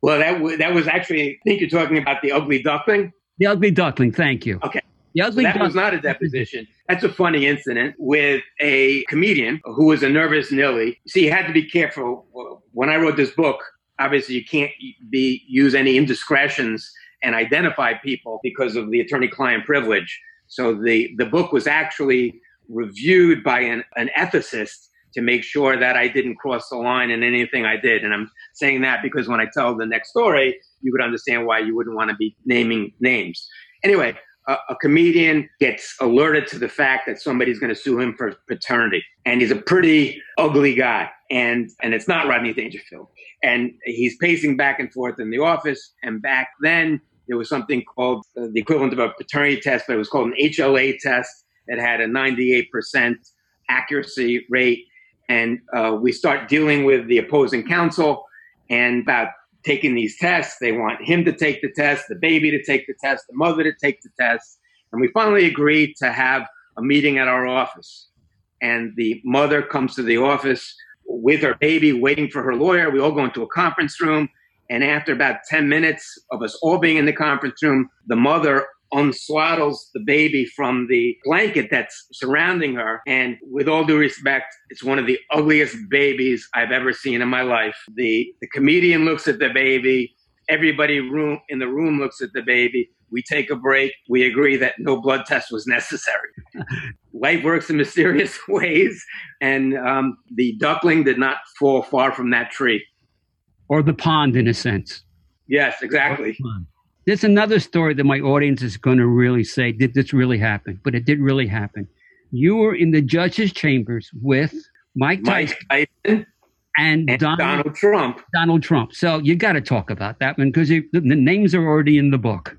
Well, that, w- that was actually, I think you're talking about the Ugly Duckling. The ugly duckling, thank you. Okay. The ugly so that duck- was not a deposition. That's a funny incident with a comedian who was a nervous Nilly. See, you had to be careful. When I wrote this book, obviously you can't be use any indiscretions and identify people because of the attorney-client privilege. So the, the book was actually reviewed by an, an ethicist to make sure that I didn't cross the line in anything I did. And I'm saying that because when I tell the next story, you would understand why you wouldn't want to be naming names. Anyway, a, a comedian gets alerted to the fact that somebody's going to sue him for paternity, and he's a pretty ugly guy, and and it's not Rodney Dangerfield, and he's pacing back and forth in the office, and back then there was something called uh, the equivalent of a paternity test, but it was called an HLA test that had a 98% accuracy rate, and uh, we start dealing with the opposing counsel, and about taking these tests. They want him to take the test, the baby to take the test, the mother to take the test. And we finally agreed to have a meeting at our office. And the mother comes to the office with her baby, waiting for her lawyer. We all go into a conference room. And after about 10 minutes of us all being in the conference room, the mother unswaddles the baby from the blanket that's surrounding her. And with all due respect, it's one of the ugliest babies I've ever seen in my life. The, the comedian looks at the baby. Everybody room in the room looks at the baby. We take a break. We agree that no blood test was necessary. Life works in mysterious ways, and um, the duckling did not fall far from that tree. Or the pond, in a sense. Yes, exactly. There's another story that my audience is going to really say, did this really happen? But it did really happen. You were in the judge's chambers with Mike Tyson, Mike Tyson and, and Donald, Donald Trump. Donald Trump. So you got to talk about that one because the, names are already in the book.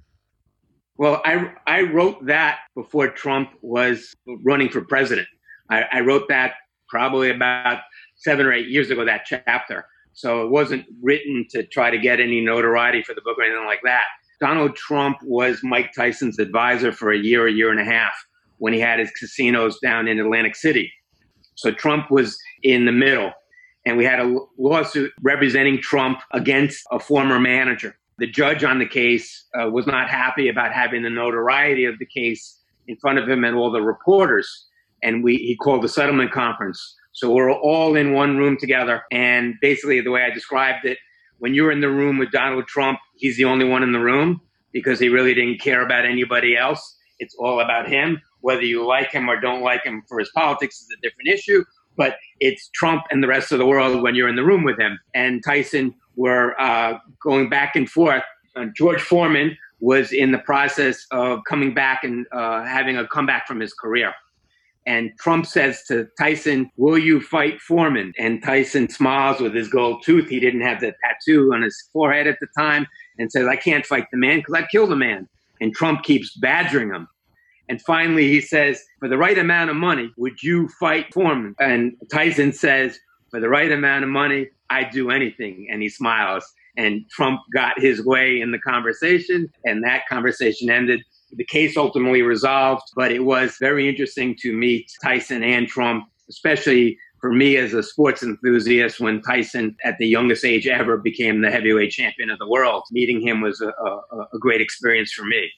Well, I, I wrote that before Trump was running for president. I, I wrote that probably about seven or eight years ago, that chapter. So it wasn't written to try to get any notoriety for the book or anything like that. Donald Trump was Mike Tyson's advisor for a year, a year and a half when he had his casinos down in Atlantic City. So Trump was in the middle, and we had a lawsuit representing Trump against a former manager. The judge on the case uh, was not happy about having the notoriety of the case in front of him and all the reporters. and we he called the settlement conference. So we're all in one room together. And basically, the way I described it, when you're in the room with Donald Trump, he's the only one in the room because he really didn't care about anybody else. It's all about him. Whether you like him or don't like him for his politics is a different issue, but it's Trump and the rest of the world when you're in the room with him. And Tyson were uh, going back and forth. Uh, George Foreman was in the process of coming back and uh, having a comeback from his career. And Trump says to Tyson, Will you fight Foreman? And Tyson smiles with his gold tooth. He didn't have the tattoo on his forehead at the time and says, I can't fight the man because I'd kill the man. And Trump keeps badgering him. And finally, he says, For the right amount of money, would you fight Foreman? And Tyson says, For the right amount of money, I'd do anything. And he smiles. And Trump got his way in the conversation, and that conversation ended the case ultimately resolved, but it was very interesting to meet Tyson and Trump, especially for me as a sports enthusiast when Tyson, at the youngest age ever, became the heavyweight champion of the world. Meeting him was a, a, a great experience for me.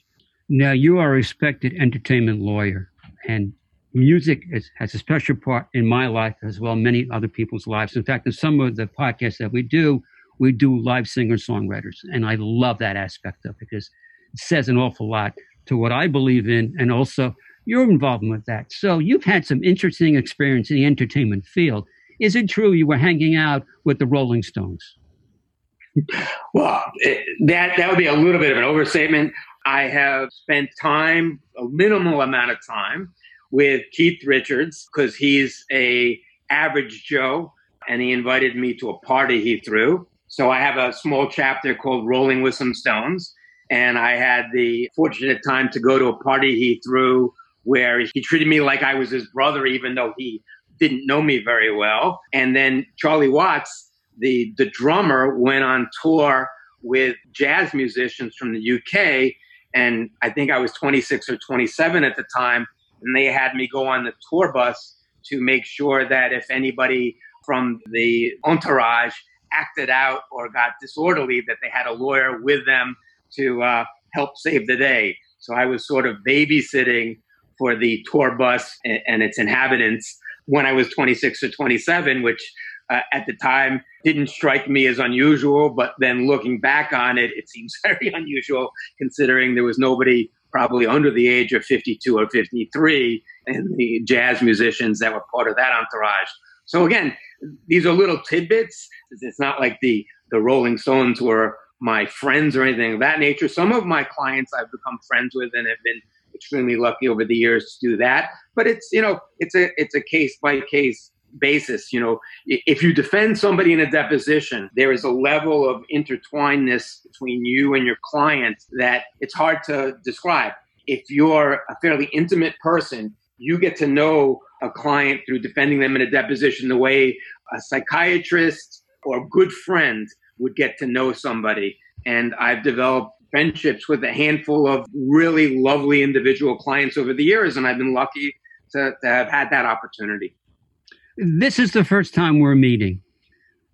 Now, you are a respected entertainment lawyer, and music is, has a special part in my life as well many other people's lives. In fact, in some of the podcasts that we do, we do live singer songwriters, and I love that aspect of it because it says an awful lot to what I believe in and also your involvement with that. So you've had some interesting experience in the entertainment field. Is it true you were hanging out with the Rolling Stones? Well, that that would be a little bit of an overstatement. I have spent time, a minimal amount of time, with Keith Richards because he's a average Joe, and he invited me to a party he threw. So I have a small chapter called Rolling with Some Stones, and I had the fortunate time to go to a party he threw where he treated me like I was his brother, even though he didn't know me very well. And then Charlie Watts, the, the drummer, went on tour with jazz musicians from the UK. And I think I was 26 or 27 at the time. And they had me go on the tour bus to make sure that if anybody from the entourage acted out or got disorderly, that they had a lawyer with them to uh, help save the day. So I was sort of babysitting for the tour bus and, and its inhabitants when I was 26 or 27, which uh, at the time didn't strike me as unusual. But then looking back on it, it seems very unusual considering there was nobody probably under the age of 52 or 53 and the jazz musicians that were part of that entourage. So again, these are little tidbits. It's not like the the Rolling Stones were my friends or anything of that nature. Some of my clients I've become friends with and have been extremely lucky over the years to do that. But it's you know it's a it's a case by case basis. You know, if you defend somebody in a deposition, there is a level of intertwinedness between you and your client that it's hard to describe. If you're a fairly intimate person, you get to know a client through defending them in a deposition the way a psychiatrist or a good friend would get to know somebody. And I've developed friendships with a handful of really lovely individual clients over the years, and I've been lucky to, to have had that opportunity. This is the first time we're meeting.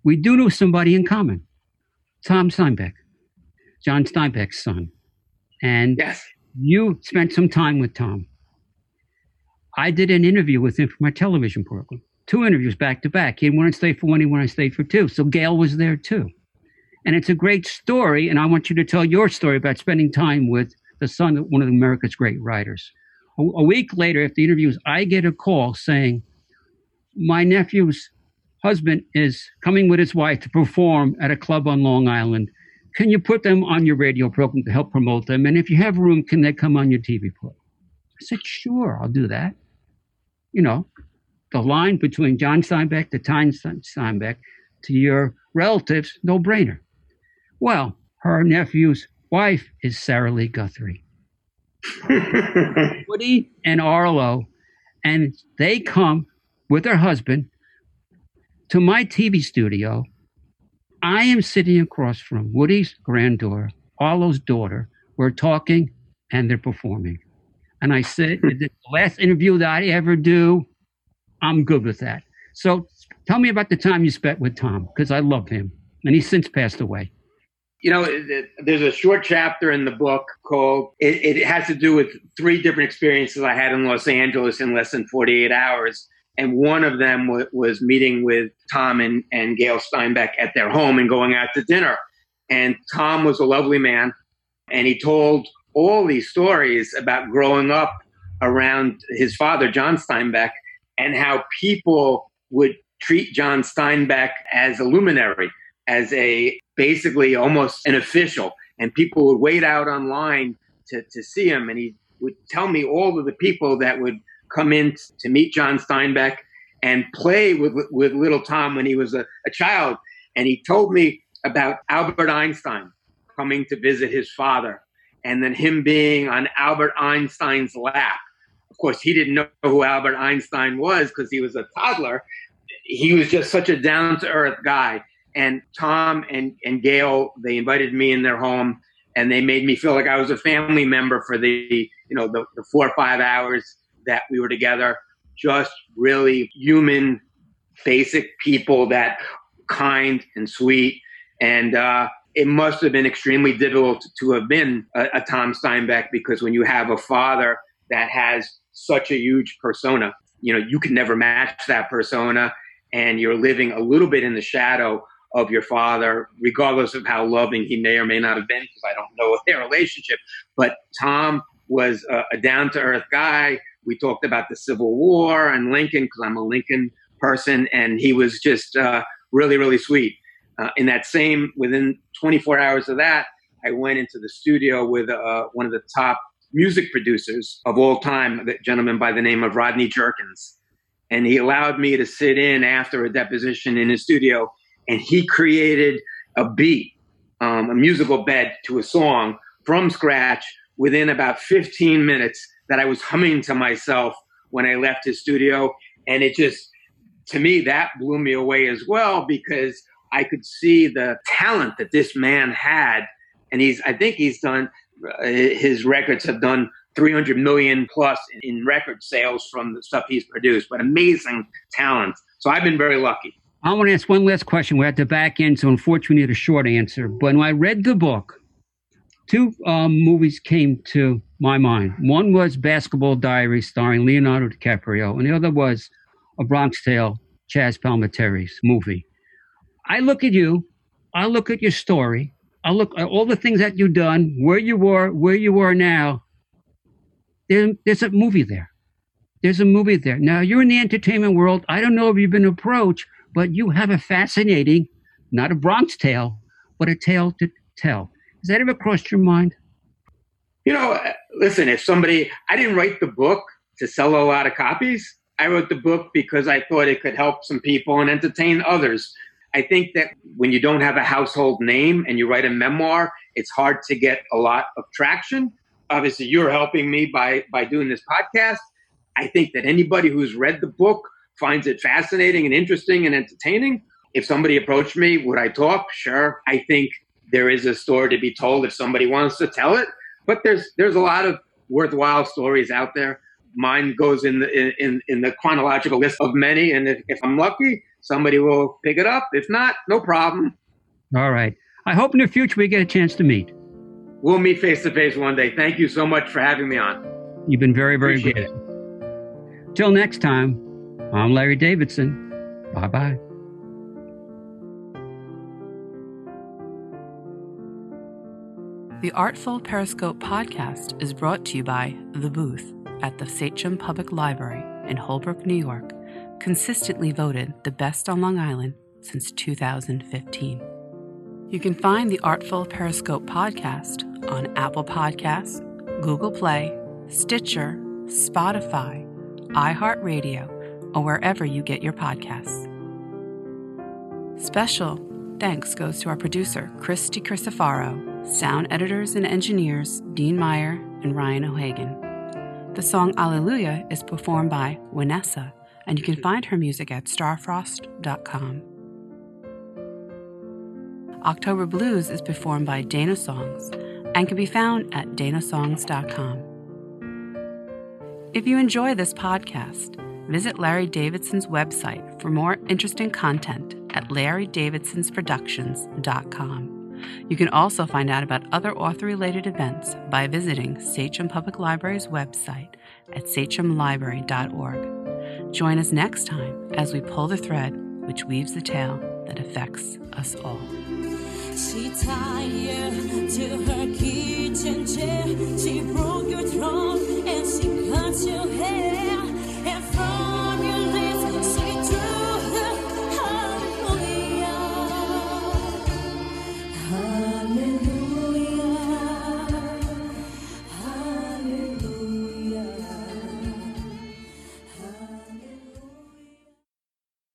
We do know somebody in common Tom Steinbeck, John Steinbeck's son. And yes. you spent some time with Tom. I did an interview with him for my television program, two interviews back to back. He one on State for one, he one on State for two. So Gail was there too. And it's a great story. And I want you to tell your story about spending time with the son of one of America's great writers. A, a week later, after the interviews, I get a call saying, My nephew's husband is coming with his wife to perform at a club on Long Island. Can you put them on your radio program to help promote them? And if you have room, can they come on your TV program? I said, Sure, I'll do that. You know, the line between John Steinbeck to Tyne Steinbeck to your relatives, no brainer. Well, her nephew's wife is Sarah Lee Guthrie. Woody and Arlo, and they come with her husband to my TV studio. I am sitting across from Woody's granddaughter, Arlo's daughter. We're talking and they're performing. And I said, hmm. the last interview that I ever do, I'm good with that. So tell me about the time you spent with Tom, because I love him. And he's since passed away. You know, there's a short chapter in the book called, it, it has to do with three different experiences I had in Los Angeles in less than 48 hours. And one of them w- was meeting with Tom and, and Gail Steinbeck at their home and going out to dinner. And Tom was a lovely man. And he told all these stories about growing up around his father, John Steinbeck, and how people would treat John Steinbeck as a luminary, as a basically almost an official. And people would wait out online to, to see him. And he would tell me all of the people that would come in to meet John Steinbeck and play with, with little Tom when he was a, a child. And he told me about Albert Einstein coming to visit his father and then him being on Albert Einstein's lap. Of course, he didn't know who Albert Einstein was because he was a toddler. He was just such a down to earth guy. And Tom and, and Gail, they invited me in their home and they made me feel like I was a family member for the, you know, the, the four or five hours that we were together. Just really human, basic people that kind and sweet. And uh, it must have been extremely difficult to have been a, a Tom Steinbeck because when you have a father that has such a huge persona, you know, you can never match that persona. And you're living a little bit in the shadow of your father, regardless of how loving he may or may not have been, because I don't know their relationship. But Tom was a, a down to earth guy. We talked about the Civil War and Lincoln, because I'm a Lincoln person, and he was just uh, really, really sweet. Uh, in that same, within 24 hours of that, I went into the studio with uh, one of the top music producers of all time, a gentleman by the name of Rodney Jerkins. And he allowed me to sit in after a deposition in his studio, and he created a beat, um, a musical bed to a song from scratch within about 15 minutes that I was humming to myself when I left his studio. And it just, to me, that blew me away as well because I could see the talent that this man had. And he's, I think he's done, uh, his records have done 300 million plus in record sales from the stuff he's produced, but amazing talent. So I've been very lucky. I want to ask one last question. We're at the back end, so unfortunately, need a short answer. But when I read the book, two um, movies came to my mind. One was Basketball Diaries, starring Leonardo DiCaprio, and the other was A Bronx Tale, Chazz Palminteri's movie. I look at you, I look at your story, I look at all the things that you've done, where you were, where you are now. There, there's a movie there. There's a movie there. Now you're in the entertainment world. I don't know if you've been approached, but you have a fascinating, not a Bronx tale, but a tale to tell. Has that ever crossed your mind? You know, listen, if somebody, I didn't write the book to sell a lot of copies. I wrote the book because I thought it could help some people and entertain others. I think that when you don't have a household name and you write a memoir, it's hard to get a lot of traction. Obviously, you're helping me by by doing this podcast. I think that anybody who's read the book finds it fascinating and interesting and entertaining. If somebody approached me, would I talk? Sure. I think there is a story to be told if somebody wants to tell it. But there's there's a lot of worthwhile stories out there. Mine goes in the in in the chronological list of many, and if, if I'm lucky, somebody will pick it up. If not, no problem. All right. I hope in the future we get a chance to meet. We'll meet face to face one day. Thank you so much for having me on. You've been very, very Appreciate good. It. Till next time, I'm Larry Davidson. Bye bye. The Artful Periscope podcast is brought to you by The Booth at the Sachem Public Library in Holbrook, New York consistently voted the best on Long Island since 2015. You can find the Artful Periscope podcast on Apple Podcasts, Google Play, Stitcher, Spotify, iHeartRadio, or wherever you get your podcasts. Special thanks goes to our producer, Christy Crisafaro, sound editors and engineers, Dean Meyer and Ryan O'Hagan. The song Alleluia is performed by Vanessa and you can find her music at starfrost.com. October Blues is performed by Dana Songs and can be found at danasongs.com. If you enjoy this podcast, visit Larry Davidson's website for more interesting content at larrydavidsonsproductions.com. You can also find out about other author related events by visiting Sachem Public Library's website at sachemlibrary.org. Join us next time as we pull the thread which weaves the tale that affects us all. She tied to her kitchen chair. She broke your throne and she cut your hair.